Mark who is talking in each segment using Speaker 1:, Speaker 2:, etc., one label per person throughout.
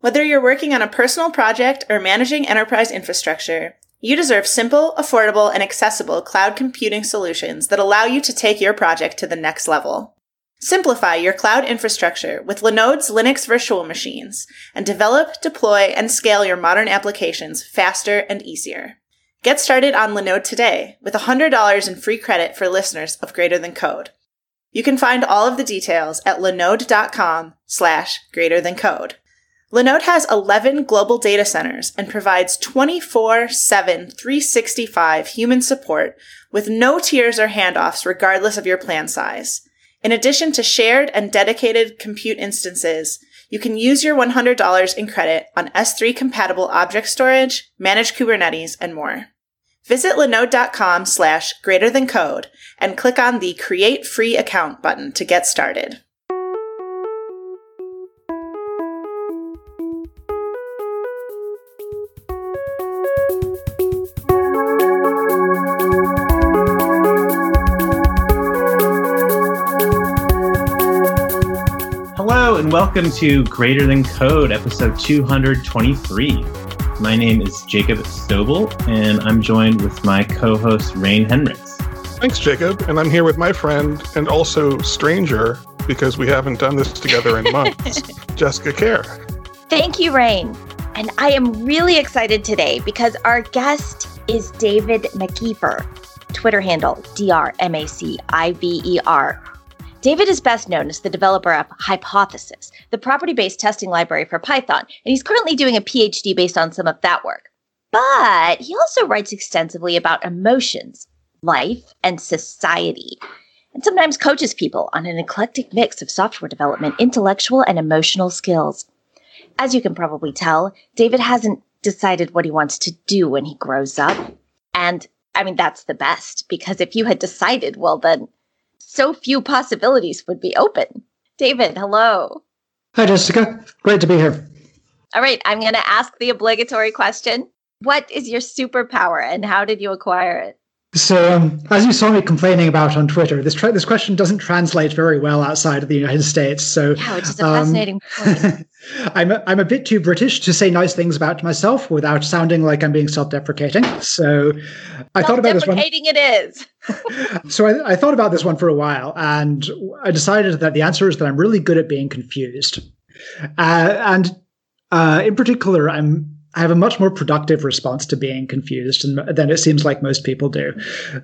Speaker 1: Whether you're working on a personal project or managing enterprise infrastructure, you deserve simple, affordable, and accessible cloud computing solutions that allow you to take your project to the next level. Simplify your cloud infrastructure with Linode's Linux virtual machines and develop, deploy, and scale your modern applications faster and easier. Get started on Linode today with $100 in free credit for listeners of Greater Than Code. You can find all of the details at linode.com slash greater than code. Linode has 11 global data centers and provides 24-7, 365 human support with no tiers or handoffs regardless of your plan size. In addition to shared and dedicated compute instances, you can use your $100 in credit on S3 compatible object storage, managed Kubernetes, and more. Visit linode.com slash greater than code and click on the create free account button to get started.
Speaker 2: And welcome to Greater Than Code, episode 223. My name is Jacob Stoebel, and I'm joined with my co host, Rein Henrichs.
Speaker 3: Thanks, Jacob. And I'm here with my friend and also stranger, because we haven't done this together in months, Jessica Kerr.
Speaker 4: Thank you, Rein. And I am really excited today because our guest is David MacIver, Twitter handle D R M A C I V E R. David is best known as the developer of Hypothesis, the property based testing library for Python, and he's currently doing a PhD based on some of that work. But he also writes extensively about emotions, life, and society, and sometimes coaches people on an eclectic mix of software development, intellectual, and emotional skills. As you can probably tell, David hasn't decided what he wants to do when he grows up. And I mean, that's the best, because if you had decided, well, then so few possibilities would be open. David, hello.
Speaker 5: Hi, Jessica. Great to be here.
Speaker 4: All right, I'm going to ask the obligatory question. What is your superpower and how did you acquire it?
Speaker 5: So, um, as you saw me complaining about on Twitter, this tra- this question doesn't translate very well outside of the United States. So,
Speaker 4: yeah, which is a um, fascinating point.
Speaker 5: I'm a, I'm a bit too British to say nice things about myself without sounding like I'm being self-deprecating. So, I thought about this one.
Speaker 4: it is.
Speaker 5: So I, I thought about this one for a while, and I decided that the answer is that I'm really good at being confused, uh, and uh, in particular, I'm I have a much more productive response to being confused than it seems like most people do.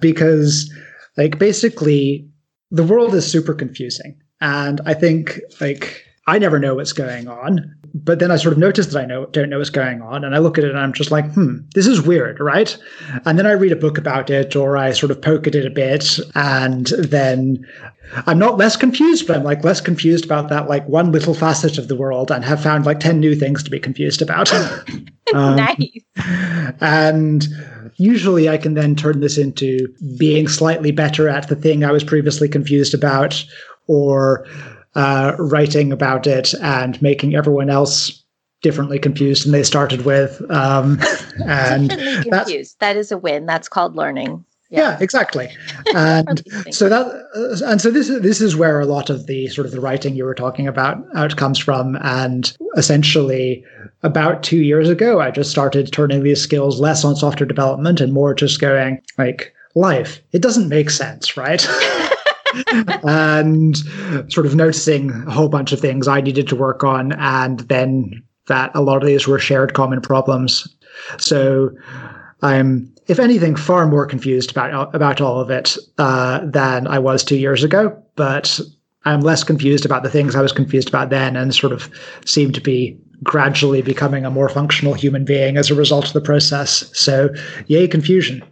Speaker 5: Because, like, basically, the world is super confusing. And I think, like, I never know what's going on. But then I sort of notice that I know don't know what's going on, and I look at it and I'm just like, hmm, this is weird, right? And then I read a book about it, or I sort of poke at it a bit, and then I'm not less confused, but I'm like less confused about that like one little facet of the world, and have found like ten new things to be confused about.
Speaker 4: um, nice.
Speaker 5: And usually I can then turn this into being slightly better at the thing I was previously confused about, or uh, writing about it and making everyone else differently confused than they started with. Um, and
Speaker 4: confused. That is a win. That's called learning.
Speaker 5: Yeah, yeah exactly. And so that, uh, and so this this is where a lot of the sort of the writing you were talking about out comes from. And essentially, about two years ago, I just started turning these skills less on software development and more just going like life. It doesn't make sense, right? and sort of noticing a whole bunch of things I needed to work on, and then that a lot of these were shared common problems. So I'm, if anything, far more confused about about all of it uh, than I was two years ago. But I'm less confused about the things I was confused about then, and sort of seem to be gradually becoming a more functional human being as a result of the process. So, yay, confusion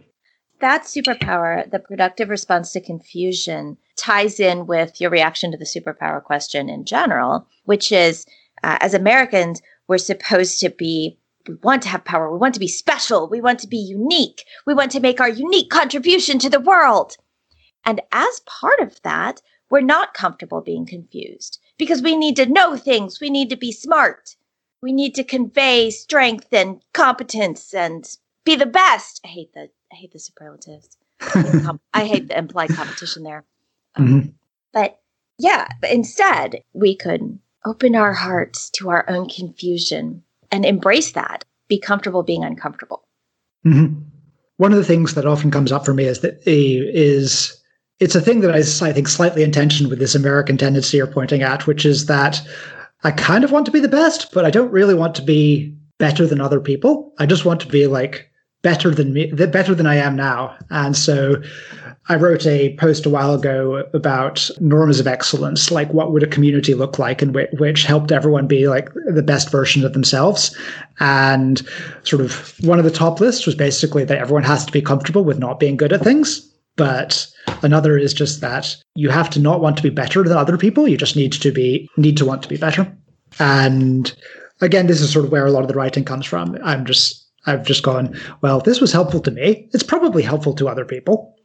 Speaker 4: that superpower, the productive response to confusion, ties in with your reaction to the superpower question in general, which is uh, as Americans, we're supposed to be, we want to have power. We want to be special. We want to be unique. We want to make our unique contribution to the world. And as part of that, we're not comfortable being confused because we need to know things. We need to be smart. We need to convey strength and competence and be the best. I hate the I hate the superlatives. I hate the, I hate the implied competition there. Um, mm-hmm. But yeah, but instead we could open our hearts to our own confusion and embrace that. Be comfortable being uncomfortable.
Speaker 5: Mm-hmm. One of the things that often comes up for me is that is it's a thing that is, I think, slightly in tension with this American tendency you're pointing at, which is that I kind of want to be the best, but I don't really want to be better than other people. I just want to be like better than me, better than I am now. And so I wrote a post a while ago about norms of excellence, like what would a community look like, and which, which helped everyone be like the best version of themselves. And sort of one of the top lists was basically that everyone has to be comfortable with not being good at things. But another is just that you have to not want to be better than other people. You just need to be need to want to be better. And again, this is sort of where a lot of the writing comes from. I'm just I've just gone, well, this was helpful to me. It's probably helpful to other people.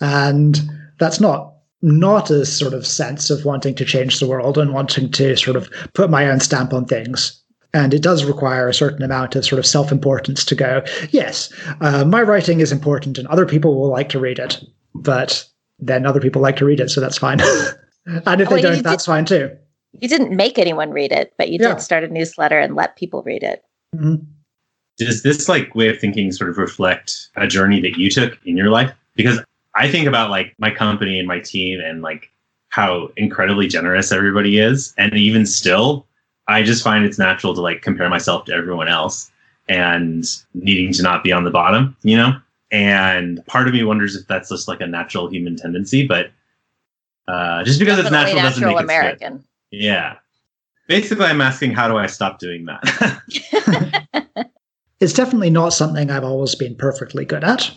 Speaker 5: And that's not not a sort of sense of wanting to change the world and wanting to sort of put my own stamp on things. And it does require a certain amount of sort of self importance to go, yes, uh, my writing is important and other people will like to read it. But then other people like to read it, so that's fine. and if well, they don't, that's fine too.
Speaker 4: You didn't make anyone read it, but you yeah. did start a newsletter and let people read it. Mm-hmm.
Speaker 2: Does this like way of thinking sort of reflect a journey that you took in your life? Because I think about like my company and my team and like how incredibly generous everybody is. And even still, I just find it's natural to like compare myself to everyone else and needing to not be on the bottom, you know? And part of me wonders if that's just like a natural human tendency, but uh, just because Definitely it's natural, doesn't make American. it fit. Yeah. Basically, I'm asking, how do I stop doing that?
Speaker 5: it's definitely not something I've always been perfectly good at.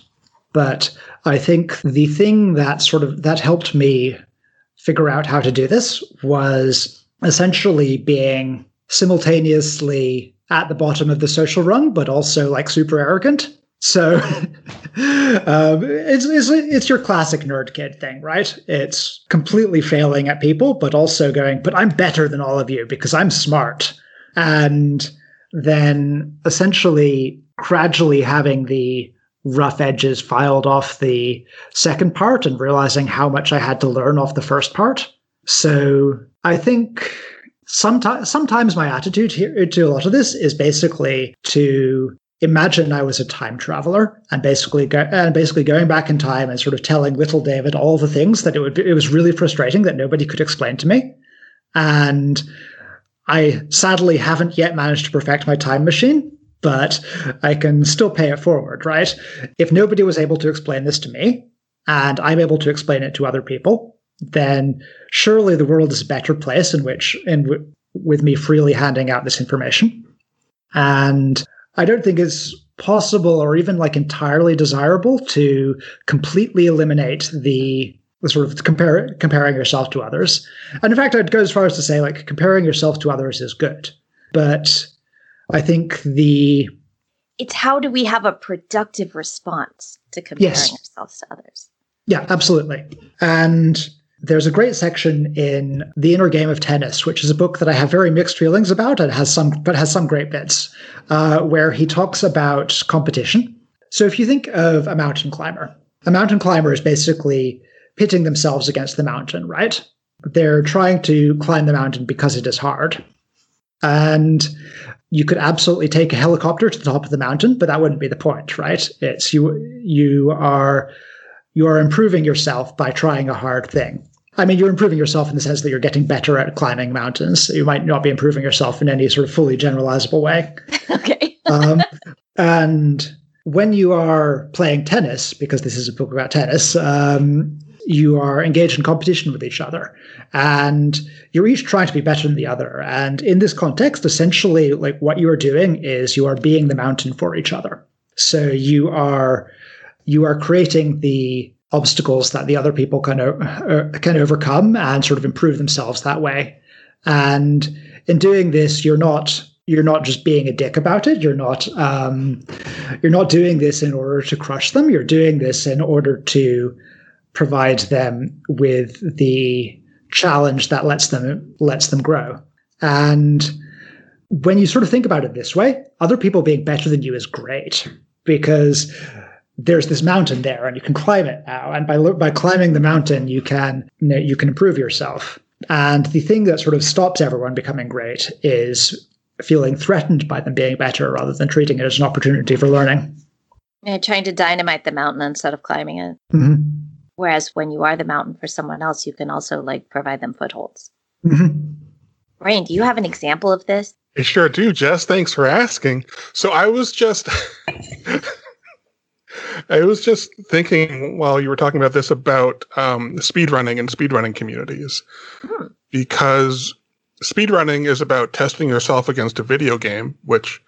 Speaker 5: But I think the thing that sort of that helped me figure out how to do this was essentially being simultaneously at the bottom of the social rung, but also like super arrogant. So um, it's, it's it's your classic nerd kid thing, right? It's completely failing at people, but also going, but I'm better than all of you because I'm smart, and then essentially gradually having the rough edges filed off the second part and realizing how much I had to learn off the first part. So I think sometimes sometimes my attitude here to a lot of this is basically to imagine I was a time traveler and basically go, and basically going back in time and sort of telling little David all the things that it would be, it was really frustrating that nobody could explain to me. And I sadly haven't yet managed to perfect my time machine, but I can still pay it forward, right? If nobody was able to explain this to me and I'm able to explain it to other people, then surely the world is a better place in which, in w- with me freely handing out this information. And I don't think it's possible or even like entirely desirable to completely eliminate the the sort of compare, comparing yourself to others. And in fact, I'd go as far as to say like comparing yourself to others is good. But I think the
Speaker 4: it's how do we have a productive response to comparing yes. ourselves to others?
Speaker 5: Yeah, absolutely. And there's a great section in The Inner Game of Tennis, which is a book that I have very mixed feelings about and has some but has some great bits, uh, where he talks about competition. So if you think of a mountain climber, a mountain climber is basically pitting themselves against the mountain, right? They're trying to climb the mountain because it is hard. And you could absolutely take a helicopter to the top of the mountain, but that wouldn't be the point, right? It's you you are you are improving yourself by trying a hard thing. I mean, you're improving yourself in the sense that you're getting better at climbing mountains. You might not be improving yourself in any sort of fully generalizable way.
Speaker 4: okay. um,
Speaker 5: and when you are playing tennis, because this is a book about tennis, um, you are engaged in competition with each other and you're each trying to be better than the other. And in this context essentially like what you are doing is you are being the mountain for each other. So you are you are creating the obstacles that the other people can uh, can overcome and sort of improve themselves that way. And in doing this you're not you're not just being a dick about it. You're not um, you're not doing this in order to crush them. You're doing this in order to provide them with the challenge that lets them lets them grow. And when you sort of think about it this way, other people being better than you is great because there's this mountain there and you can climb it now and by by climbing the mountain you can you, know, you can improve yourself And the thing that sort of stops everyone becoming great is feeling threatened by them being better rather than treating it as an opportunity for learning.
Speaker 4: And trying to dynamite the mountain instead of climbing it.
Speaker 5: Mm-hmm.
Speaker 4: Whereas when you are the mountain for someone else, you can also like provide them footholds.
Speaker 5: Mm-hmm.
Speaker 4: Rein, do you have an example of this?
Speaker 3: I sure do, Jess. Thanks for asking. So I was just I was just thinking while you were talking about this about um, speedrunning and speedrunning communities.
Speaker 4: Hmm.
Speaker 3: Because speedrunning is about testing yourself against a video game, which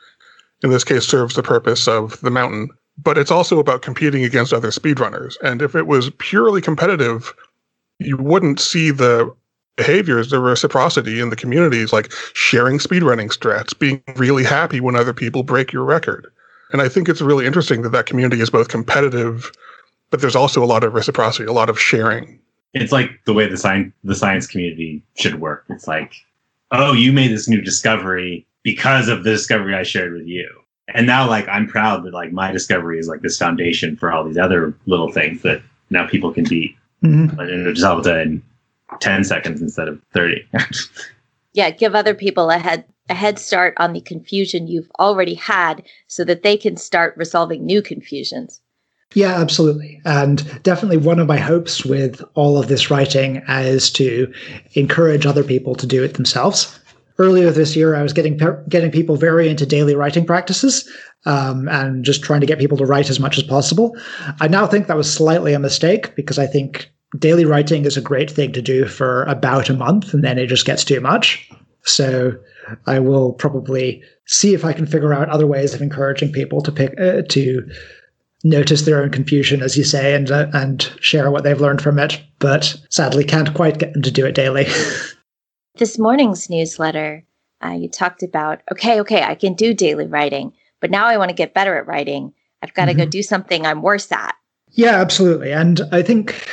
Speaker 3: in this case serves the purpose of the mountain, but it's also about competing against other speedrunners. And if it was purely competitive, you wouldn't see the behaviors, the reciprocity in the communities, like sharing speedrunning strats, being really happy when other people break your record. And I think it's really interesting that that community is both competitive, but there's also a lot of reciprocity, a lot of sharing.
Speaker 2: It's like the way the science the science community should work. It's like, oh, you made this new discovery because of the discovery I shared with you. And now like I'm proud that like my discovery is like this foundation for all these other little things that now people can beat.
Speaker 5: Mm-hmm.
Speaker 2: Like in Zelda in ten seconds instead of thirty.
Speaker 4: Yeah, give other people a head a head start on the confusion you've already had so that they can start resolving new confusions.
Speaker 5: Yeah, absolutely. And definitely one of my hopes with all of this writing is to encourage other people to do it themselves. Earlier this year, I was getting getting people very into daily writing practices um, and just trying to get people to write as much as possible. I now think that was slightly a mistake because I think daily writing is a great thing to do for about a month and then it just gets too much. So I will probably see if I can figure out other ways of encouraging people to pick uh, to notice their own confusion, as you say, and uh, and share what they've learned from it. But sadly, can't quite get them to do it daily.
Speaker 4: this morning's newsletter, uh, you talked about okay, okay, I can do daily writing, but now I want to get better at writing. I've got to mm-hmm. go do something I'm worse at.
Speaker 5: Yeah, absolutely, and I think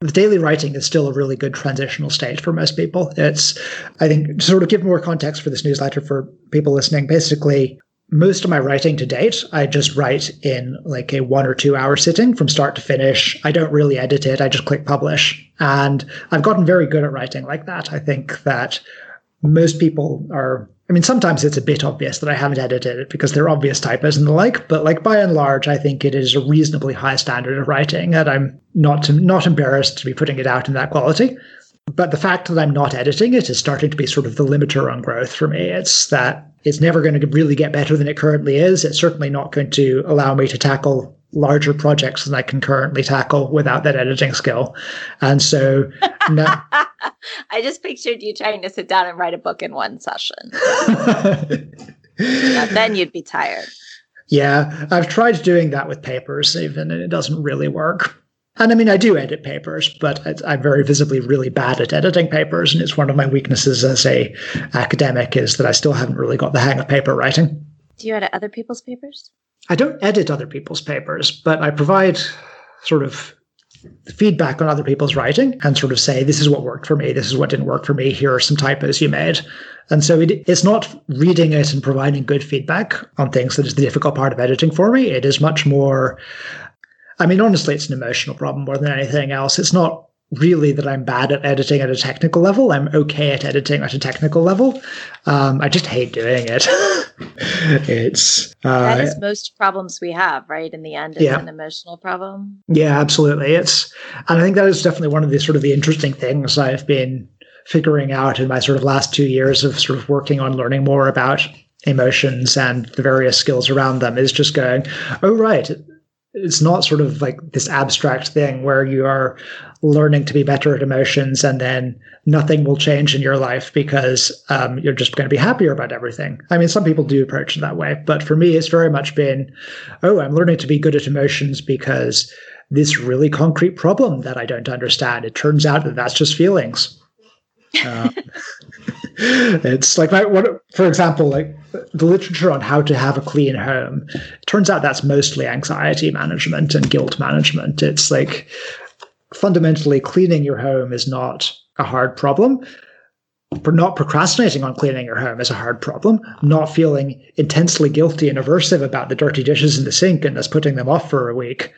Speaker 5: the daily writing is still a really good transitional stage for most people. It's, I think, to sort of give more context for this newsletter for people listening, basically, most of my writing to date, I just write in like a one or two hour sitting from start to finish. I don't really edit it. I just click publish. And I've gotten very good at writing like that. I think that most people are I mean, sometimes it's a bit obvious that I haven't edited it because they're obvious typos and the like, but like by and large, I think it is a reasonably high standard of writing, and I'm not not embarrassed to be putting it out in that quality. But the fact that I'm not editing it is starting to be sort of the limiter on growth for me. It's that it's never going to really get better than it currently is. It's certainly not going to allow me to tackle larger projects than I can currently tackle without that editing skill. And so now
Speaker 4: I just pictured you trying to sit down and write a book in one session. then you'd be tired.
Speaker 5: Yeah, I've tried doing that with papers even and it doesn't really work. And I mean, I do edit papers, but I'm very visibly really bad at editing papers, and it's one of my weaknesses as a academic is that I still haven't really got the hang of paper writing.
Speaker 4: Do you edit other people's papers?
Speaker 5: I don't edit other people's papers, but I provide sort of feedback on other people's writing and sort of say, this is what worked for me, this is what didn't work for me, here are some typos you made. And so it, it's not reading it and providing good feedback on things that is the difficult part of editing for me. It is much more, I mean, honestly, it's an emotional problem more than anything else. It's not really that I'm bad at editing at a technical level. I'm okay at editing at a technical level. Um, I just hate doing it. it's
Speaker 4: uh, that is most problems we have, right? In the end, it's yeah. an emotional problem.
Speaker 5: Yeah, absolutely. It's, and I think that is definitely one of the sort of the interesting things I've been figuring out in my sort of last two years of sort of working on learning more about emotions and the various skills around them is just going, oh right, it's not sort of like this abstract thing where you are learning to be better at emotions and then nothing will change in your life because um, you're just going to be happier about everything. I mean, some people do approach it that way, but for me, it's very much been, oh, I'm learning to be good at emotions because this really concrete problem that I don't understand. It turns out that that's just feelings. Um, it's like my, what, for example, like the literature on how to have a clean home. It turns out that's mostly anxiety management and guilt management. It's like fundamentally cleaning your home is not a hard problem. Not procrastinating on cleaning your home is a hard problem. Not feeling intensely guilty and aversive about the dirty dishes in the sink and just putting them off for a week.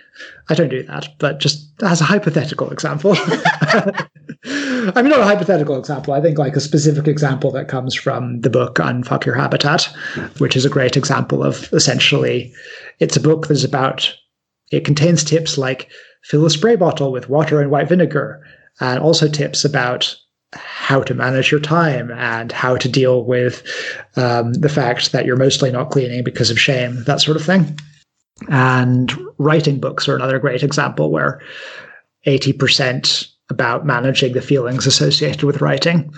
Speaker 5: I don't do that, but just as a hypothetical example. I mean, not a hypothetical example. I think like a specific example that comes from the book Unfuck Your Habitat, which is a great example of essentially, it's a book that's about, it contains tips like fill a spray bottle with water and white vinegar, and also tips about how to manage your time and how to deal with um, the fact that you're mostly not cleaning because of shame, that sort of thing. And writing books are another great example where 80% about managing the feelings associated with writing.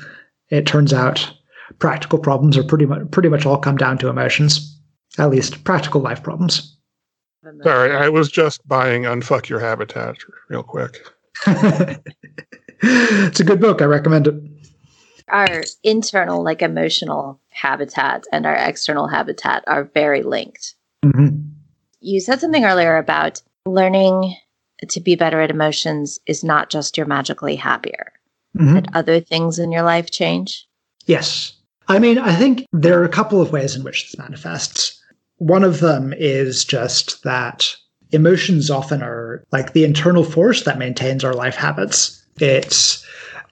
Speaker 5: It turns out practical problems are pretty much pretty much all come down to emotions, at least practical life problems.
Speaker 3: Sorry, I was just buying Unfuck Your Habitat real quick.
Speaker 5: it's a good book. I recommend it.
Speaker 4: Our internal, like emotional habitat and our external habitat are very linked.
Speaker 5: Mm-hmm.
Speaker 4: You said something earlier about learning to be better at emotions is not just you're magically happier,
Speaker 5: Mhm.
Speaker 4: that other things in your life change.
Speaker 5: Yes. I mean, I think there are a couple of ways in which this manifests. One of them is just that emotions often are like the internal force that maintains our life habits. It's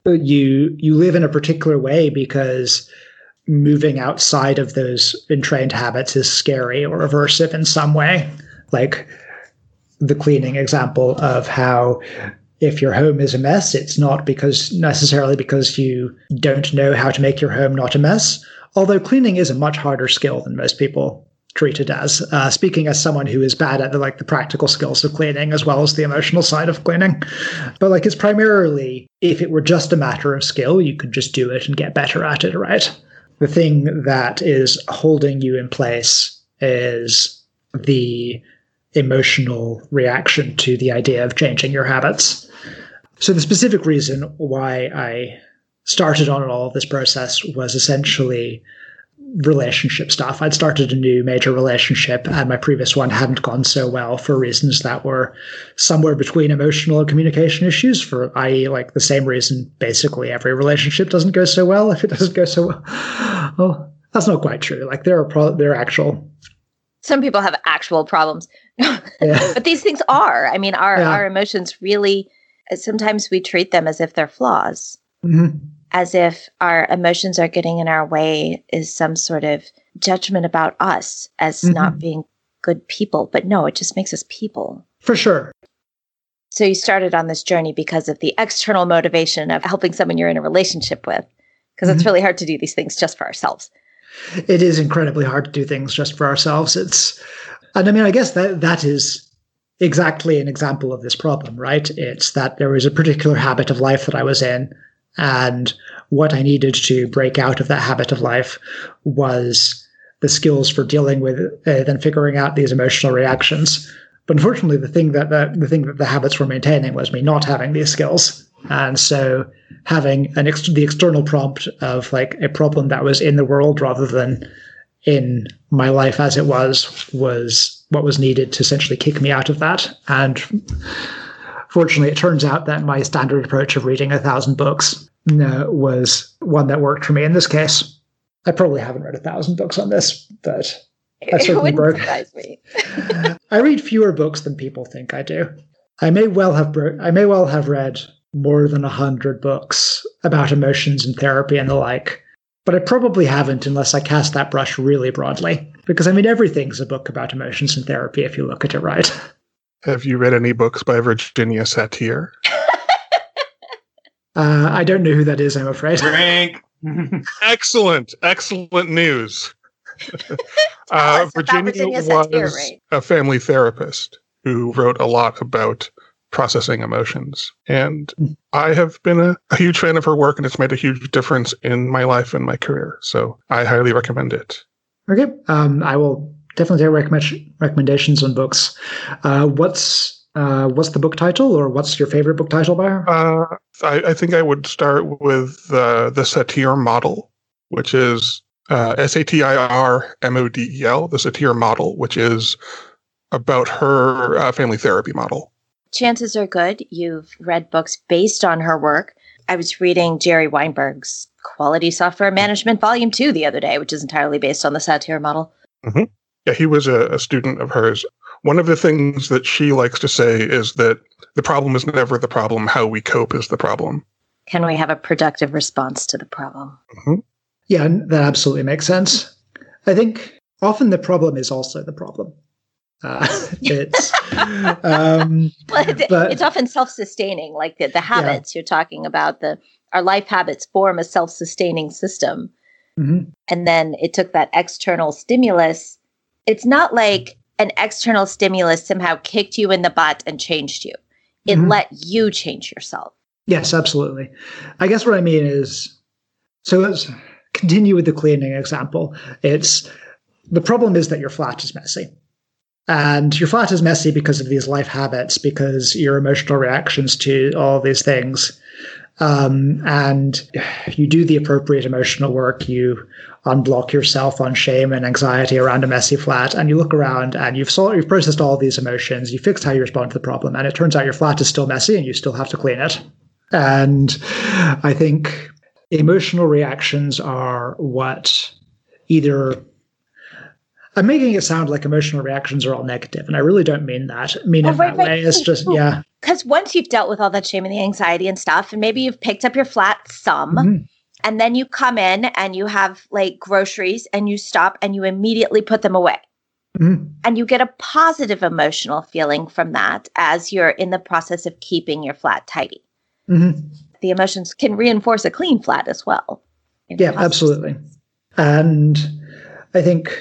Speaker 5: you you live in a particular way because moving outside of those entrained habits is scary or aversive in some way. Like the cleaning example of how if your home is a mess, it's not because necessarily because you don't know how to make your home not a mess. Although cleaning is a much harder skill than most people treat it as. Uh, speaking as someone who is bad at the like the practical skills of cleaning as well as the emotional side of cleaning, but like it's primarily if it were just a matter of skill, you could just do it and get better at it, right? The thing that is holding you in place is the emotional reaction to the idea of changing your habits. So the specific reason why I started on all this process was essentially relationship stuff. I'd started a new major relationship and my previous one hadn't gone so well for reasons that were somewhere between emotional and communication issues for i.e. like the same reason basically every relationship doesn't go so well if it doesn't go so well. Well, that's not quite true. Like there are pro- there are actual
Speaker 4: Some people have actual problems,
Speaker 5: yeah.
Speaker 4: but these things are. I mean, our,
Speaker 5: Yeah.
Speaker 4: our emotions really, sometimes we treat them as if they're flaws.
Speaker 5: Mhm.
Speaker 4: As if our emotions are getting in our way is some sort of judgment about us as
Speaker 5: Mhm.
Speaker 4: not being good people. But no, it just makes us people.
Speaker 5: For sure.
Speaker 4: So you started on this journey because of the external motivation of helping someone you're in a relationship with. Because it's
Speaker 5: Mhm.
Speaker 4: really hard to do these things just for ourselves.
Speaker 5: it is incredibly hard to do things just for ourselves. It's, and I mean, I guess that that is exactly an example of this problem, right? It's that there was a particular habit of life that I was in, and what I needed to break out of that habit of life was the skills for dealing with uh, then figuring out these emotional reactions. But unfortunately, the thing that the, the thing that the habits were maintaining was me not having these skills, and so having an ex- the external prompt of like a problem that was in the world rather than in my life as it was was what was needed to essentially kick me out of that. And fortunately, it turns out that my standard approach of reading a thousand books was one that worked for me in this case. I probably haven't read a thousand books on this, but I certainly
Speaker 4: wouldn't
Speaker 5: broke.
Speaker 4: surprise me.
Speaker 5: I read fewer books than people think I do. I may well have bro- I may well have read more than a hundred books about emotions and therapy and the like, but I probably haven't unless I cast that brush really broadly. Because I mean, everything's a book about emotions and therapy if you look at it right.
Speaker 3: Have you read any books by Virginia Satir?
Speaker 5: Uh, I don't know who that is. I'm afraid.
Speaker 2: Frank.
Speaker 3: Excellent, excellent news. Uh, Virginia
Speaker 4: Virginia
Speaker 3: was
Speaker 4: Satir, Ray.
Speaker 3: a family therapist who wrote a lot about processing emotions. And. I have been a, a huge fan of her work, and it's made a huge difference in my life and my career. So I highly recommend it.
Speaker 5: Okay, um, I will definitely take recommend- recommendations on books. Uh, what's uh, what's the book title, or what's your favorite book title by her?
Speaker 3: Uh, I, I think I would start with uh, the Satir model, which is uh, S A T I R M O D E L, the Satir model, which is about her uh, family therapy model.
Speaker 4: Chances are good you've read books based on her work. I was reading Jerry Weinberg's Quality Software Management Volume 2 the other day, which is entirely based on the Satir model.
Speaker 3: Mm-hmm. Yeah, he was a, a student of hers. One of the things that she likes to say is that the problem is never the problem, how we cope is the problem.
Speaker 4: Can we have a productive response to the problem?
Speaker 3: Mm-hmm.
Speaker 5: Yeah, that absolutely makes sense. I think often the problem is also the problem. Uh, it's um,
Speaker 4: well, it's, but, it's often self-sustaining, like the, the habits yeah. you're talking about. The our life habits form a self-sustaining system,
Speaker 5: mm-hmm.
Speaker 4: and then it took that external stimulus. It's not like an external stimulus somehow kicked you in the butt and changed you. It mm-hmm. let you change yourself.
Speaker 5: Yes, absolutely. I guess what I mean is so let's continue with the cleaning example. It's the problem is that your flat is messy. And your flat is messy because of these life habits, because your emotional reactions to all these things. Um, and you do the appropriate emotional work. You unblock yourself on shame and anxiety around a messy flat, and you look around and you've solved, you've processed all these emotions. You fixed how you respond to the problem, and it turns out your flat is still messy, and you still have to clean it. And I think emotional reactions are what either I'm making it sound like emotional reactions are all negative, and I really don't mean that. I mean oh, it right, that right. way. It's just yeah.
Speaker 4: Because once you've dealt with all that shame and the anxiety and stuff, and maybe you've picked up your flat some, mm-hmm. and then you come in and you have like groceries, and you stop and you immediately put them away.
Speaker 5: Mm-hmm.
Speaker 4: And you get a positive emotional feeling from that as you're in the process of keeping your flat tidy.
Speaker 5: Mm-hmm.
Speaker 4: The emotions can reinforce a clean flat as well.
Speaker 5: Yeah, absolutely. And I think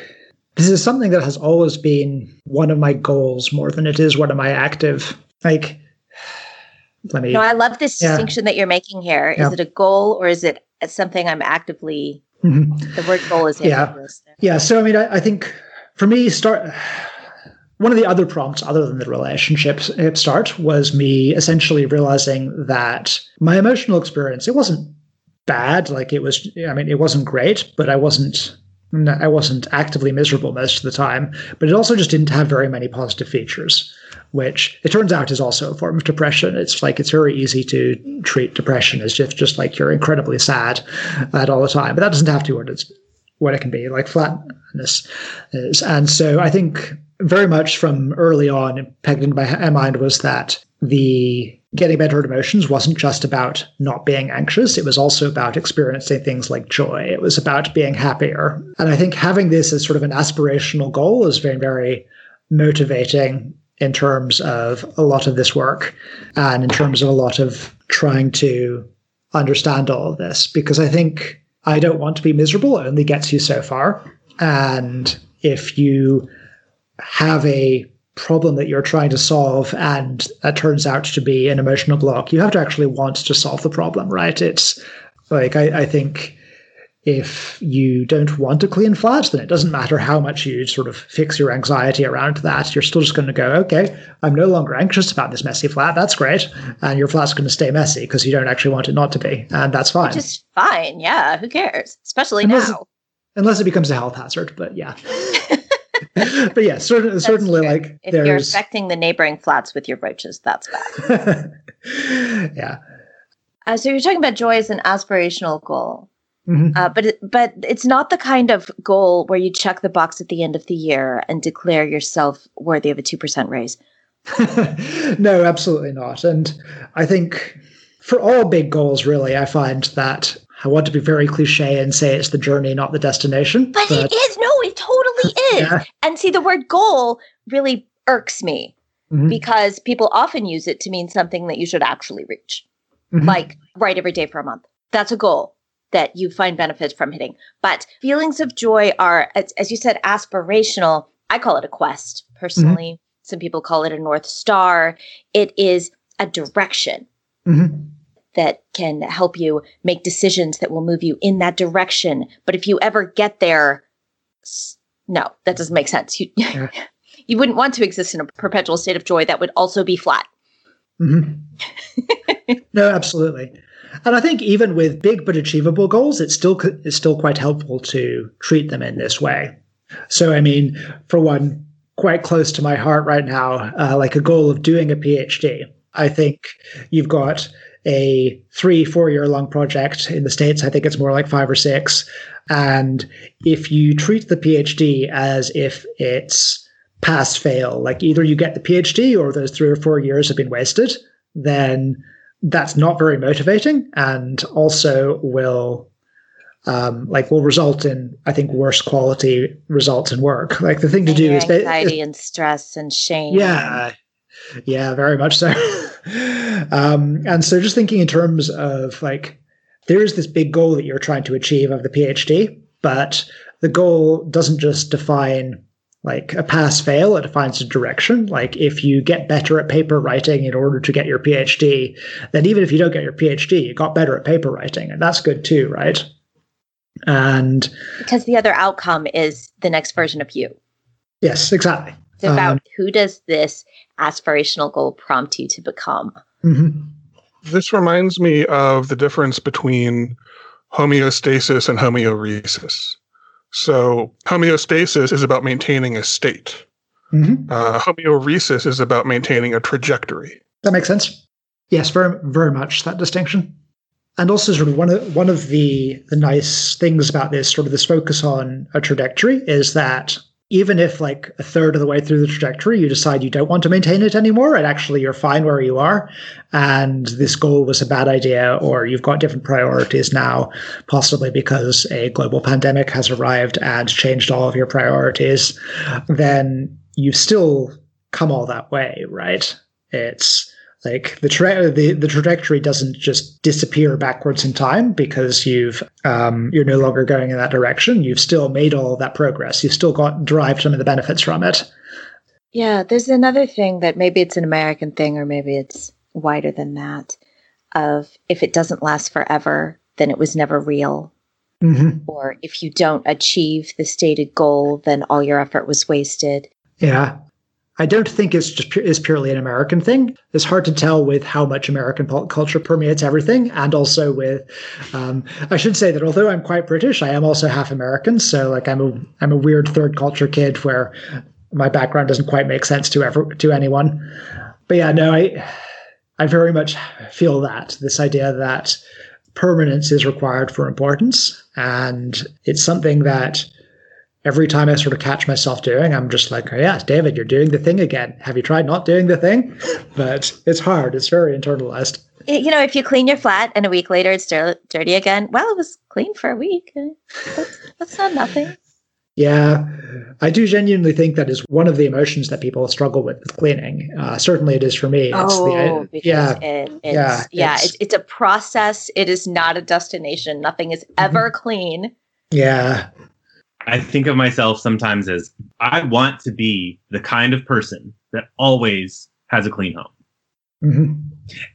Speaker 5: this is something that has always been one of my goals more than it is one of my active like let me
Speaker 4: no i love this yeah. distinction that you're making here is yeah. it a goal or is it something i'm actively
Speaker 5: mm-hmm.
Speaker 4: the word goal is
Speaker 5: yeah yeah so i mean I, I, think for me start one of the other prompts other than the relationship start was me essentially realizing that my emotional experience it wasn't bad like it was i mean it wasn't great but i wasn't I wasn't actively miserable most of the time, but it also just didn't have very many positive features, which it turns out is also a form of depression. It's like it's very easy to treat depression as just just like you're incredibly sad at all the time, but that doesn't have to be what it's what it can be. Like flatness is, and so I think very much from early on, pegged in my mind was that the getting better at emotions wasn't just about not being anxious. It was also about experiencing things like joy. It was about being happier. And I think having this as sort of an aspirational goal has been very motivating in terms of a lot of this work and in terms of a lot of trying to understand all of this because I think I don't want to be miserable it only gets you so far. And if you have a problem that you're trying to solve and that turns out to be an emotional block, you have to actually want to solve the problem, right? It's like, I, I think if you don't want to clean flat, then it doesn't matter how much you sort of fix your anxiety around that. You're still just going to go, okay, I'm no longer anxious about this messy flat. That's great. And your flat's going to stay messy because you don't actually want it not to be. And that's fine.
Speaker 4: Just fine. Yeah. Who cares? Especially
Speaker 5: unless
Speaker 4: now.
Speaker 5: Unless it becomes a health hazard. But yeah. but yeah, certainly, certainly like
Speaker 4: if you're affecting the neighboring flats with your roaches, that's
Speaker 5: bad. yeah.
Speaker 4: Uh, so you're talking about joy as an aspirational goal,
Speaker 5: mm-hmm.
Speaker 4: uh, but it, but it's not the kind of goal where you check the box at the end of the year and declare yourself worthy of a two percent raise.
Speaker 5: no, absolutely not. And I think for all big goals, really, I find that I want to be very cliche and say it's the journey, not the destination.
Speaker 4: But, but it is. No, it totally is. Yeah. And see, the word goal really irks me mm-hmm. because people often use it to mean something that you should actually reach, mm-hmm. like write every day for a month. That's a goal that you find benefits from hitting. But feelings of joy are, as, as you said, aspirational. I call it a quest personally. Mm-hmm. Some people call it a North Star. It is a direction.
Speaker 5: Mm-hmm
Speaker 4: that can help you make decisions that will move you in that direction. But if you ever get there, no, that doesn't make sense. You, you wouldn't want to exist in a perpetual state of joy that would also be flat.
Speaker 5: Mm-hmm. no, absolutely. And I think even with big but achievable goals, it's still it's still quite helpful to treat them in this way. So, I mean, for one, quite close to my heart right now, uh, like a goal of doing a PhD. I think you've got a three, four year long project. In the States, I think it's more like five or six. And if you treat the PhD as if it's pass fail, like either you get the PhD or those three or four years have been wasted, then that's not very motivating and also will um, like will result in I think worse quality results in work. Like the thing to do is ba-
Speaker 4: anxiety and stress and shame.
Speaker 5: yeah, yeah, very much so. um, and so, just thinking in terms of like, there is this big goal that you're trying to achieve of the PhD, but the goal doesn't just define like a pass fail; it defines a direction. Like, if you get better at paper writing in order to get your PhD, then even if you don't get your PhD, you got better at paper writing, and that's good too, right? And
Speaker 4: Because the other outcome is the next version of you.
Speaker 5: yes, exactly.
Speaker 4: It's about
Speaker 5: Um,
Speaker 4: who does this aspirational goal prompt you to become?
Speaker 5: Mhm.
Speaker 3: This reminds me of the difference between homeostasis and homeorhesis. So, homeostasis is about maintaining a state.
Speaker 5: Mhm.
Speaker 3: Uh, homeorhesis is about maintaining a trajectory.
Speaker 5: That makes sense. Yes, very very much that distinction. And also sort of one of one of the the nice things about this sort of this focus on a trajectory is that even if like a third of the way through the trajectory you decide you don't want to maintain it anymore and actually you're fine where you are and this goal was a bad idea or you've got different priorities now possibly because a global pandemic has arrived and changed all of your priorities then you've still come all that way right? It's like the, tra- the the trajectory doesn't just disappear backwards in time because you've um, you're no longer going in that direction. You've still made all that progress. You've still got derived some of the benefits from it.
Speaker 4: Yeah, there's another thing that maybe it's an American thing or maybe it's wider than that of if it doesn't last forever, then it was never real.
Speaker 5: Mm-hmm.
Speaker 4: Or if you don't achieve the stated goal, then all your effort was wasted.
Speaker 5: Yeah. I don't think it's just is purely an American thing. It's hard to tell with how much American culture permeates everything, and also with. Um, I should say that although I'm quite British, I am also half American. So like I'm a I'm a weird third culture kid where my background doesn't quite make sense to ever to anyone. But yeah, no, I I very much feel that this idea that permanence is required for importance, and it's something that every time I sort of catch myself doing, I'm just like, oh, yeah, David, you're doing the thing again. Have you tried not doing the thing? But it's hard. It's very internalized.
Speaker 4: You know, if you clean your flat and a week later it's dirty again, well, it was clean for a week. Uh, That's, that's not nothing.
Speaker 5: Yeah, I do genuinely think that is one of the emotions that people struggle with with cleaning. Uh, certainly, it is for me. It's
Speaker 4: oh,
Speaker 5: the,
Speaker 4: because
Speaker 5: yeah,
Speaker 4: it, it's,
Speaker 5: yeah,
Speaker 4: yeah,
Speaker 5: it's-
Speaker 4: it's, it's a process. It is not a destination. Nothing is ever clean.
Speaker 5: yeah,
Speaker 2: I think of myself sometimes as I want to be the kind of person that always has a clean home,
Speaker 5: hmm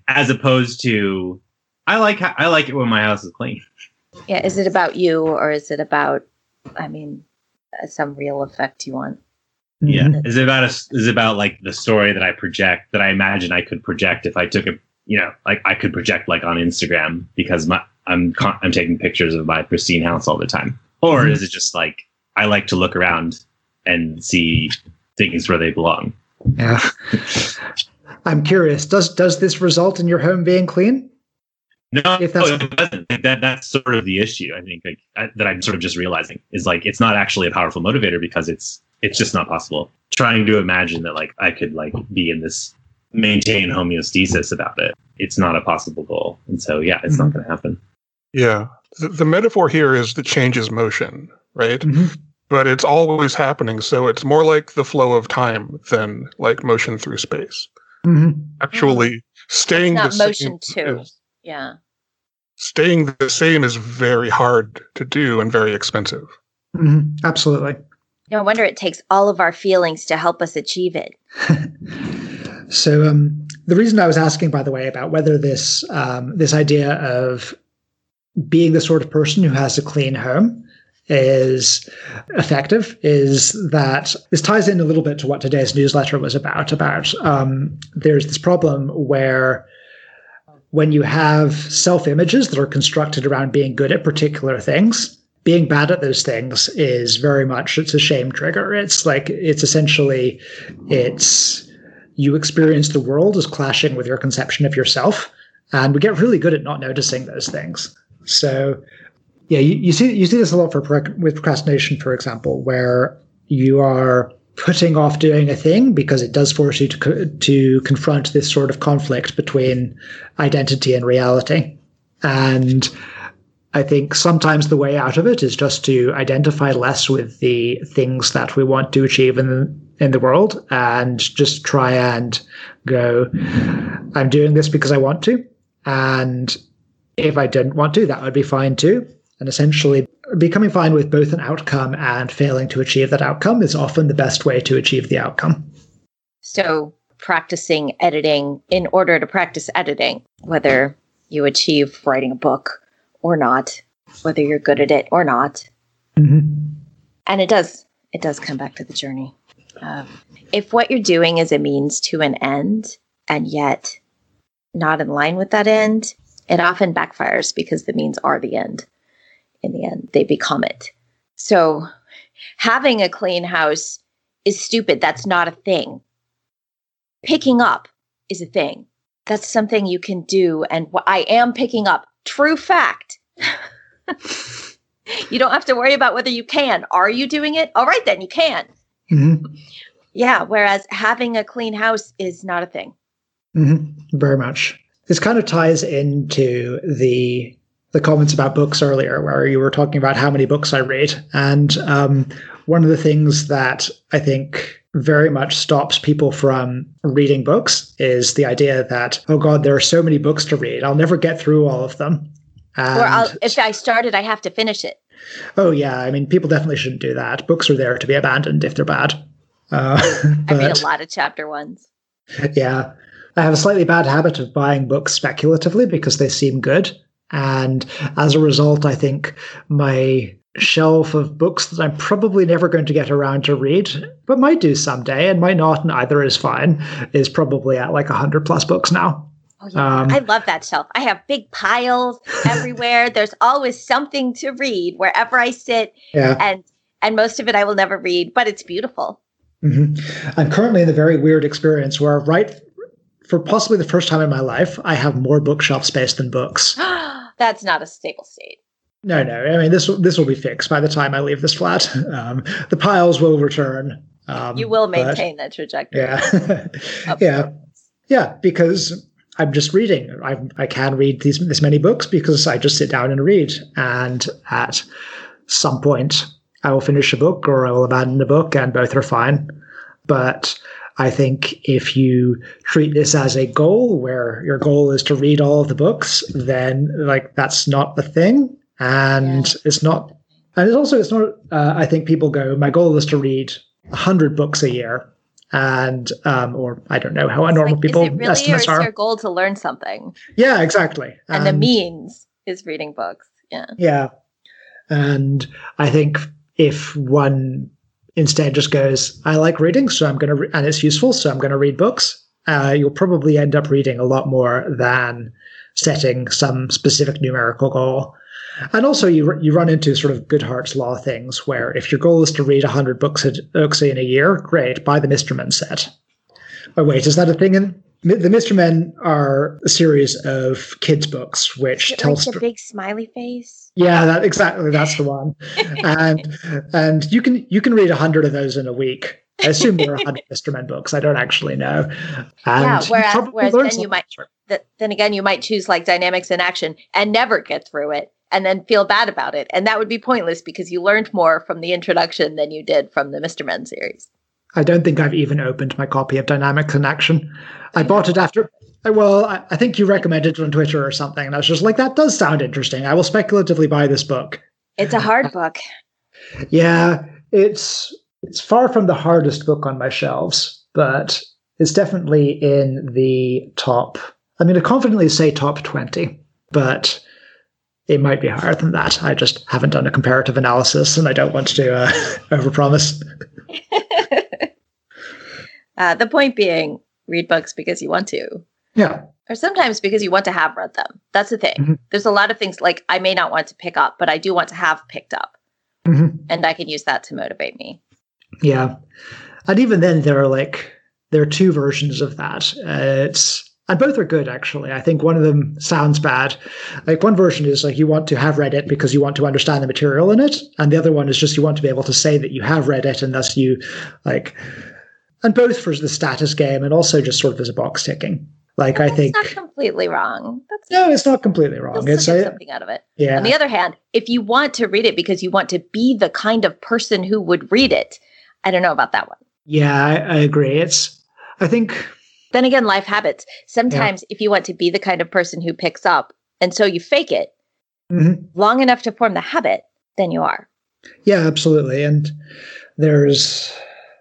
Speaker 2: as opposed to I like I like it when my house is clean.
Speaker 4: Yeah, is it about you or is it about, I mean, uh, some real effect you want?
Speaker 2: Yeah,
Speaker 5: Mhm.
Speaker 2: is it about a, is it about like the story that I project that I imagine I could project if I took a you know like I could project like on Instagram because my I'm con- I'm taking pictures of my pristine house all the time, or
Speaker 5: Mhm.
Speaker 2: is it just like I like to look around and see things where they belong?
Speaker 5: yeah. I'm curious. Does does this result in your home being clean?
Speaker 2: No,
Speaker 5: If that's-
Speaker 2: it doesn't. That that's sort of the issue. I think like I, that I'm sort of just realizing is like it's not actually a powerful motivator because it's it's just not possible. Trying to imagine that like I could like be in this maintain homeostasis about it. It's not a possible goal, and so yeah, it's not going to happen.
Speaker 3: Yeah. The, the metaphor here is the change is motion, right?
Speaker 5: Mhm.
Speaker 3: But it's always happening. So it's more like the flow of time than like motion through space.
Speaker 5: Mhm.
Speaker 3: Actually, staying
Speaker 4: Not
Speaker 3: the
Speaker 4: motion
Speaker 3: same
Speaker 4: too.
Speaker 3: is-
Speaker 4: Yeah.
Speaker 3: staying the same is very hard to do and very expensive.
Speaker 5: Mhm. Absolutely.
Speaker 4: No wonder it takes all of our feelings to help us achieve it.
Speaker 5: So um, the reason I was asking, by the way, about whether this um, this idea of being the sort of person who has a clean home is effective is that this ties in a little bit to what today's newsletter was about. About um, there's this problem where when you have self images that are constructed around being good at particular things, being bad at those things is very much it's a shame trigger. It's like it's essentially it's you experience the world as clashing with your conception of yourself. and we get really good at not noticing those things. So, yeah, you, you see you see this a lot for with procrastination, for example, where you are putting off doing a thing because it does force you to to confront this sort of conflict between identity and reality. And I think sometimes the way out of it is just to identify less with the things that we want to achieve in in the world and just try and go, I'm doing this because I want to. And if I didn't want to, that would be fine too. And essentially, becoming fine with both an outcome and failing to achieve that outcome is often the best way to achieve the outcome.
Speaker 4: So, practicing editing in order to practice editing, whether you achieve writing a book or not, whether you're good at it or not. Mm-hmm. And it does, it does come back to the journey. if what you're doing is a means to an end, and yet not in line with that end, it often backfires because the means are the end. In the end, they become it. So having a clean house is stupid. That's not a thing. Picking up is a thing. That's something you can do. And I am picking up. True fact. you don't have to worry about whether you can. Are you doing it? All right, then you can. Mm-hmm. Yeah. Whereas having a clean house is not a thing.
Speaker 5: Mm-hmm. Very much. This kind of ties into the the comments about books earlier, where you were talking about how many books I read, and um, one of the things that I think very much stops people from reading books is the idea that oh god, there are so many books to read, I'll never get through all of them.
Speaker 4: And, or I'll, if I started, I have to finish it.
Speaker 5: Oh yeah, I mean, people definitely shouldn't do that. Books are there to be abandoned if they're bad.
Speaker 4: Uh, I read a lot of chapter ones.
Speaker 5: Yeah, I have a slightly bad habit of buying books speculatively because they seem good. And as a result, I think my shelf of books that I'm probably never going to get around to read, but might do someday and might not, and either is fine, is probably at like 100 plus books now.
Speaker 4: Oh, yeah. Um, I love that shelf. I have big piles everywhere. There's always something to read wherever I sit.
Speaker 5: Yeah.
Speaker 4: And and most of it I will never read, but it's beautiful.
Speaker 5: Mm-hmm. I'm currently in the very weird experience where right for possibly the first time in my life, I have more bookshelf space than books.
Speaker 4: That's not a stable state.
Speaker 5: No, no. I mean, this this will be fixed by the time I leave this flat. Um, the piles will return. Um,
Speaker 4: you will maintain but, that trajectory.
Speaker 5: Yeah, yeah, yeah. Because I'm just reading. I I can read these this many books because I just sit down and read. And at some point, I will finish a book or I will abandon a book, and both are fine. But I think if you treat this as a goal where your goal is to read all of the books, then like that's not the thing. And yeah. it's not, and it's also, it's not, uh, I think people go, my goal is to read 100 books a year. And, um, or I don't know how it's normal like, people is it really, estimates or is
Speaker 4: your goal to learn something?
Speaker 5: Yeah, exactly.
Speaker 4: And, and the means is reading books. Yeah.
Speaker 5: Yeah. And I think if one instead just goes, I like reading, so I'm going to, re- and it's useful, so I'm going to read books, uh, you'll probably end up reading a lot more than setting some specific numerical goal. And also, you you run into sort of Goodhart's law things where if your goal is to read 100 books, a, books in a year, great, buy the Mr. Men set. Oh, wait, is that a thing in the Mr. Men are a series of kids' books which tell
Speaker 4: like the big smiley face.
Speaker 5: Yeah, that exactly. That's the one. and and you can you can read a hundred of those in a week. I assume there are hundred Mr. Men books. I don't actually know.
Speaker 4: And yeah, whereas, whereas then you might th- then again you might choose like dynamics in action and never get through it and then feel bad about it, and that would be pointless because you learned more from the introduction than you did from the Mr. Men series.
Speaker 5: I don't think I've even opened my copy of Dynamics in Action. I bought it after. Well, I, I think you recommended it on Twitter or something, and I was just like, "That does sound interesting. I will speculatively buy this book."
Speaker 4: It's a hard book.
Speaker 5: Yeah, it's it's far from the hardest book on my shelves, but it's definitely in the top. I'm going to confidently say top twenty, but it might be higher than that. I just haven't done a comparative analysis, and I don't want to uh, overpromise.
Speaker 4: uh, the point being, read books because you want to.
Speaker 5: Yeah.
Speaker 4: Or sometimes because you want to have read them. That's the thing. Mm-hmm. There's a lot of things like I may not want to pick up, but I do want to have picked up. Mm-hmm. And I can use that to motivate me.
Speaker 5: Yeah. And even then, there are like, there are two versions of that. Uh, it's and both are good actually. I think one of them sounds bad. Like one version is like you want to have read it because you want to understand the material in it, and the other one is just you want to be able to say that you have read it, and thus you like. And both for the status game and also just sort of as a box ticking. Like I think
Speaker 4: not completely wrong. That's
Speaker 5: no, it's not completely wrong. It's I,
Speaker 4: something out of it.
Speaker 5: yeah,
Speaker 4: On the other hand, if you want to read it because you want to be the kind of person who would read it, I don't know about that one.
Speaker 5: yeah, I, I agree. It's I think
Speaker 4: Then again, life habits. Sometimes if you want to be the kind of person who picks up and so you fake it
Speaker 5: mhm.
Speaker 4: long enough to form the habit, then you are.
Speaker 5: Yeah, absolutely. And there's,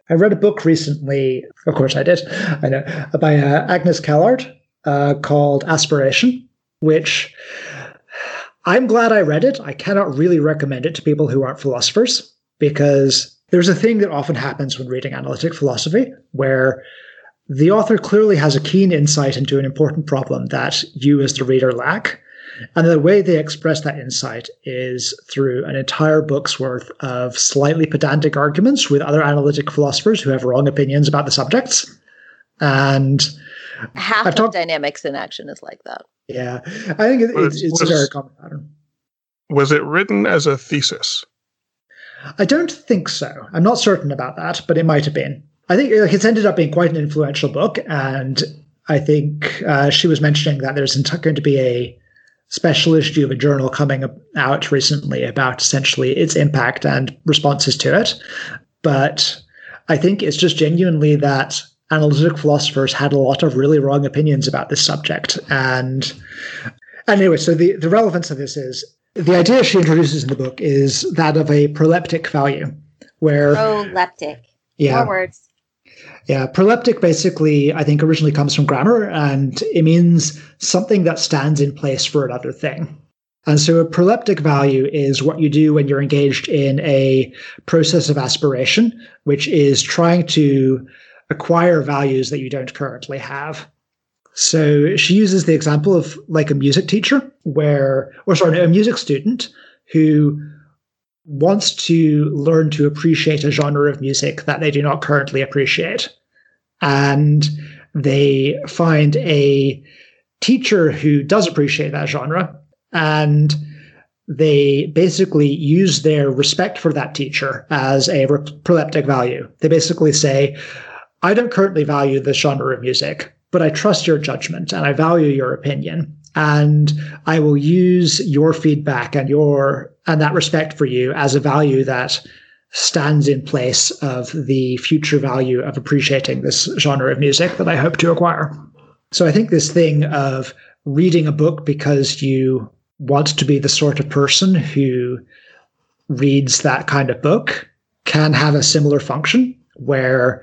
Speaker 5: I read a book recently. Of course, I did. I know by uh, Agnes Callard uh, called Aspiration, which I'm glad I read it. I cannot really recommend it to people who aren't philosophers because there's a thing that often happens when reading analytic philosophy where the author clearly has a keen insight into an important problem that you as the reader lack. And the way they express that insight is through an entire book's worth of slightly pedantic arguments with other analytic philosophers who have wrong opinions about the subjects. And
Speaker 4: Half
Speaker 5: I've
Speaker 4: of
Speaker 5: talked-
Speaker 4: dynamics in action is like that.
Speaker 5: yeah, I think it,
Speaker 3: But
Speaker 5: it's, it's a very common pattern.
Speaker 3: Was it written as a thesis?
Speaker 5: I don't think so. I'm not certain about that, but it might have been. I think it's ended up being quite an influential book, and I think uh, she was mentioning that there's ent- going to be a special issue of a journal coming out recently about essentially its impact and responses to it. But I think it's just genuinely that analytic philosophers had a lot of really wrong opinions about this subject. And anyway, so the, the relevance of this is the idea she introduces in the book is that of a proleptic value, where
Speaker 4: Proleptic.
Speaker 5: yeah,
Speaker 4: More words.
Speaker 5: Yeah, proleptic basically, I think, originally comes from grammar, and it means something that stands in place for another thing. And so a proleptic value is what you do when you're engaged in a process of aspiration, which is trying to acquire values that you don't currently have. So she uses the example of like a music teacher where, or sorry, a music student who wants to learn to appreciate a genre of music that they do not currently appreciate. And they find a teacher who does appreciate that genre and they basically use their respect for that teacher as a proleptic value. They basically say, I don't currently value this genre of music, but I trust your judgment and I value your opinion. And I will use your feedback and your and that respect for you as a value that stands in place of the future value of appreciating this genre of music that I hope to acquire. So I think this thing of reading a book because you want to be the sort of person who reads that kind of book can have a similar function where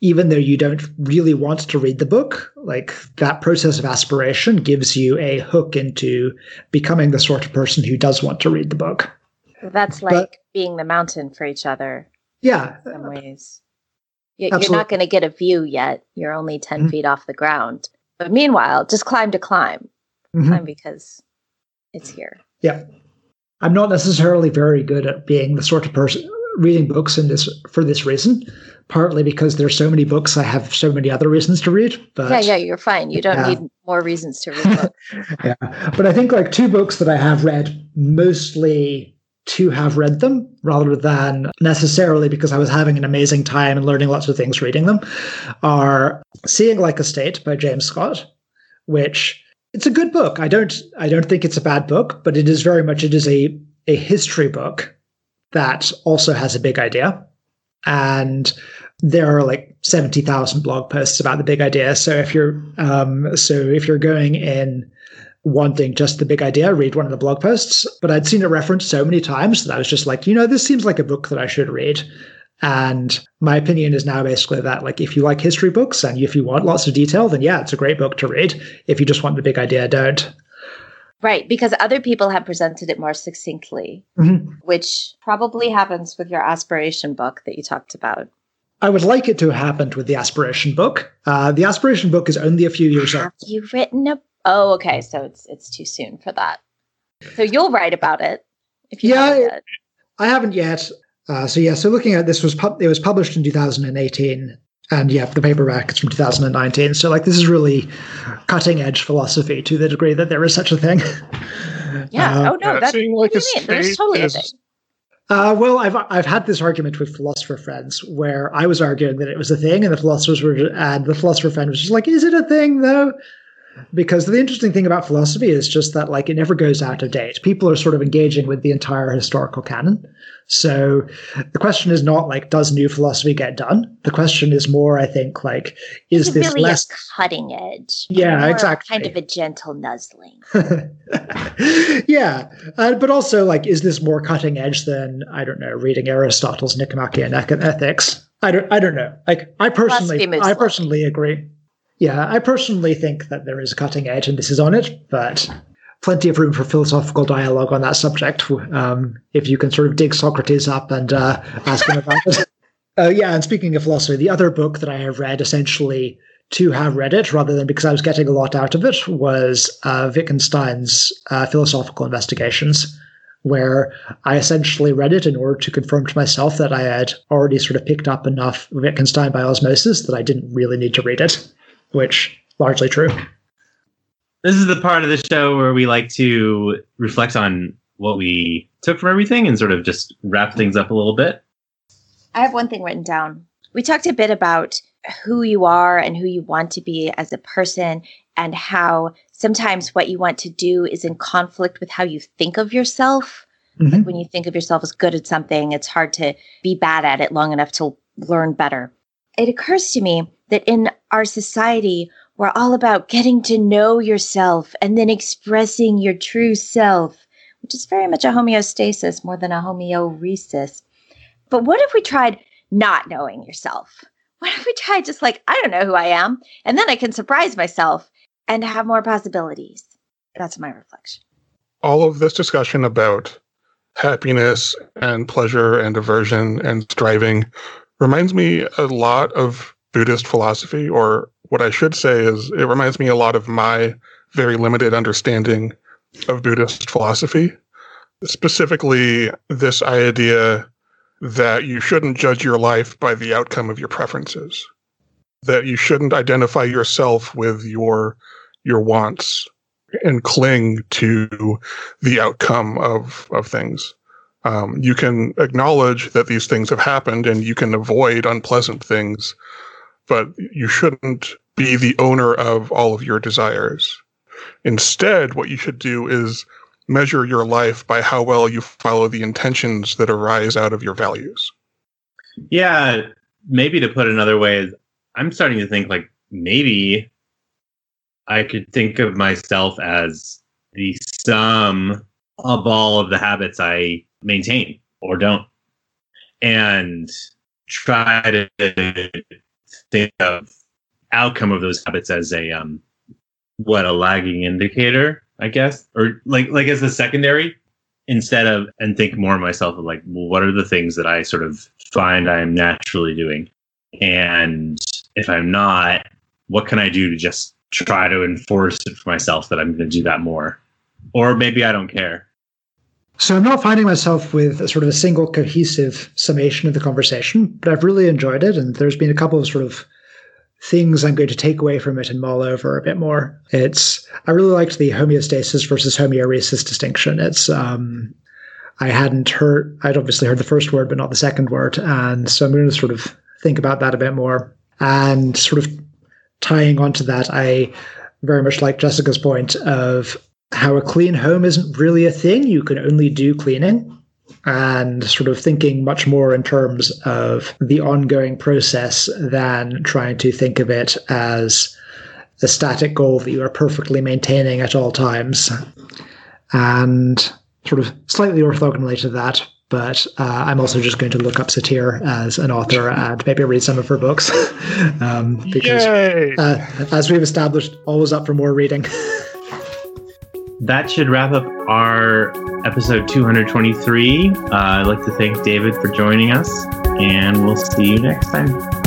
Speaker 5: even though you don't really want to read the book, like that process of aspiration gives you a hook into becoming the sort of person who does want to read the book.
Speaker 4: That's like being the mountain for each other
Speaker 5: Yeah,
Speaker 4: in some ways. You- You're not going to get a view yet. You're only 10
Speaker 5: Mhm.
Speaker 4: feet off the ground. But meanwhile, just climb to climb.
Speaker 5: Mhm.
Speaker 4: Climb because it's here.
Speaker 5: Yeah. I'm not necessarily very good at being the sort of person reading books in this for this reason. Partly because there's so many books, I have so many other reasons to read. But
Speaker 4: yeah, yeah, you're fine. You don't need more reasons to read books.
Speaker 5: yeah. But I think like two books that I have read mostly to have read them rather than necessarily because I was having an amazing time and learning lots of things reading them are Seeing Like a State by James Scott, which it's a good book. I don't I don't think it's a bad book, but it is very much it is a a history book that also has a big idea. And there are like 70,000 blog posts about the big idea. So if you're um, so if you're going in wanting just the big idea, read one of the blog posts. But I'd seen it referenced so many times that I was just like, you know, this seems like a book that I should read. And my opinion is now basically that, like, if you like history books and if you want lots of detail, then yeah, it's a great book to read. If you just want the big idea, don't.
Speaker 4: Right, because other people have presented it more succinctly,
Speaker 5: Mhm.
Speaker 4: which probably happens with your aspiration book that you talked about.
Speaker 5: I would like it to have happened with the Aspiration book. Uh, the Aspiration book is only a few years old.
Speaker 4: Have you written a Oh, okay, so it's it's too soon for that. So you'll write about it if you
Speaker 5: Yeah,
Speaker 4: haven't.
Speaker 5: I haven't yet. Uh, so yeah, so looking at this was pub- it was published in 2018, And yeah, the paperback is from 2019. So like this is really cutting edge philosophy to the degree that there is such a thing.
Speaker 4: Yeah.
Speaker 5: Uh,
Speaker 4: oh no, that's
Speaker 3: seeing like
Speaker 4: what
Speaker 3: a
Speaker 4: do you mean? There's
Speaker 3: state
Speaker 4: totally a thing.
Speaker 5: Uh, well, I've I've had this argument with philosopher friends where I was arguing that it was a thing, and the philosophers were, and the philosopher friend was just like, "Is it a thing though?" Because the interesting thing about philosophy is just that like it never goes out of date. People are sort of engaging with the entire historical canon. So the question is not like does new philosophy get done? The question is more, I think, like is
Speaker 4: It's
Speaker 5: this
Speaker 4: really
Speaker 5: less
Speaker 4: a cutting edge?
Speaker 5: Yeah, exactly.
Speaker 4: Kind of a gentle nuzzling.
Speaker 5: yeah, uh, but also like, is this more cutting edge than I don't know, reading Aristotle's Nicomachean Ethics? I don't, I don't know. Like, I personally, I personally agree. Yeah, I personally think that there is a cutting edge, and this is on it, but plenty of room for philosophical dialogue on that subject. Um, if you can sort of dig Socrates up and uh, ask him about it. Uh, yeah, and speaking of philosophy, the other book that I have read essentially to have read it rather than because I was getting a lot out of it was uh, Wittgenstein's uh, Philosophical Investigations, where I essentially read it in order to confirm to myself that I had already sort of picked up enough Wittgenstein by osmosis that I didn't really need to read it, which largely true.
Speaker 2: This is the part of the show where we like to reflect on what we took from everything and sort of just wrap things up a little bit.
Speaker 4: I have one thing written down. We talked a bit about who you are and who you want to be as a person, and how sometimes what you want to do is in conflict with how you think of yourself.
Speaker 5: Mhm.
Speaker 4: When you think of yourself as good at something, it's hard to be bad at it long enough to learn better. It occurs to me that in our society, we're all about getting to know yourself and then expressing your true self, which is very much a homeostasis more than a homeorhesis. But what if we tried not knowing yourself? What if we tried just like, I don't know who I am, and then I can surprise myself and have more possibilities? That's my reflection.
Speaker 3: all of this discussion about happiness and pleasure and aversion and striving reminds me a lot of Buddhist philosophy, or what I should say is it reminds me a lot of my very limited understanding of Buddhist philosophy. Specifically, this idea that you shouldn't judge your life by the outcome of your preferences, that you shouldn't identify yourself with your your wants and cling to the outcome of of things. Um, you can acknowledge that these things have happened, and you can avoid unpleasant things, but you shouldn't be the owner of all of your desires. Instead, what you should do is measure your life by how well you follow the intentions that arise out of your values.
Speaker 2: Yeah, maybe to put another way I'm starting to think like maybe I could think of myself as the sum of all of the habits I maintain or don't. And try to think of outcome of those habits as a um what a lagging indicator, I guess. Or like like as a secondary instead of and think more of myself of like well, what are the things that i sort of find i'm naturally doing? And if i'm not what can i do to just try to enforce it for myself that i'm going to do that more? Or maybe i don't care
Speaker 5: So I'm not finding myself with a sort of a single cohesive summation of the conversation, but I've really enjoyed it, and there's been a couple of sort of things I'm going to take away from it and mull over a bit more. It's I really liked the homeostasis versus homeorhesis distinction. It's um I hadn't heard I'd obviously heard the first word but not the second word, and so I'm going to sort of think about that a bit more. And sort of tying onto that, I very much like Jessica's point of how a clean home isn't really a thing. You can only do cleaning and sort of thinking much more in terms of the ongoing process than trying to think of it as a static goal that you are perfectly maintaining at all times. And sort of slightly orthogonally to that, but uh, I'm also just going to look up Satir as an author and maybe read some of her books um, because,
Speaker 3: Yay!
Speaker 5: uh, as we've established, always up for more reading.
Speaker 2: that should wrap up our episode 223 uh, i'd like to thank david for joining us and we'll see you next time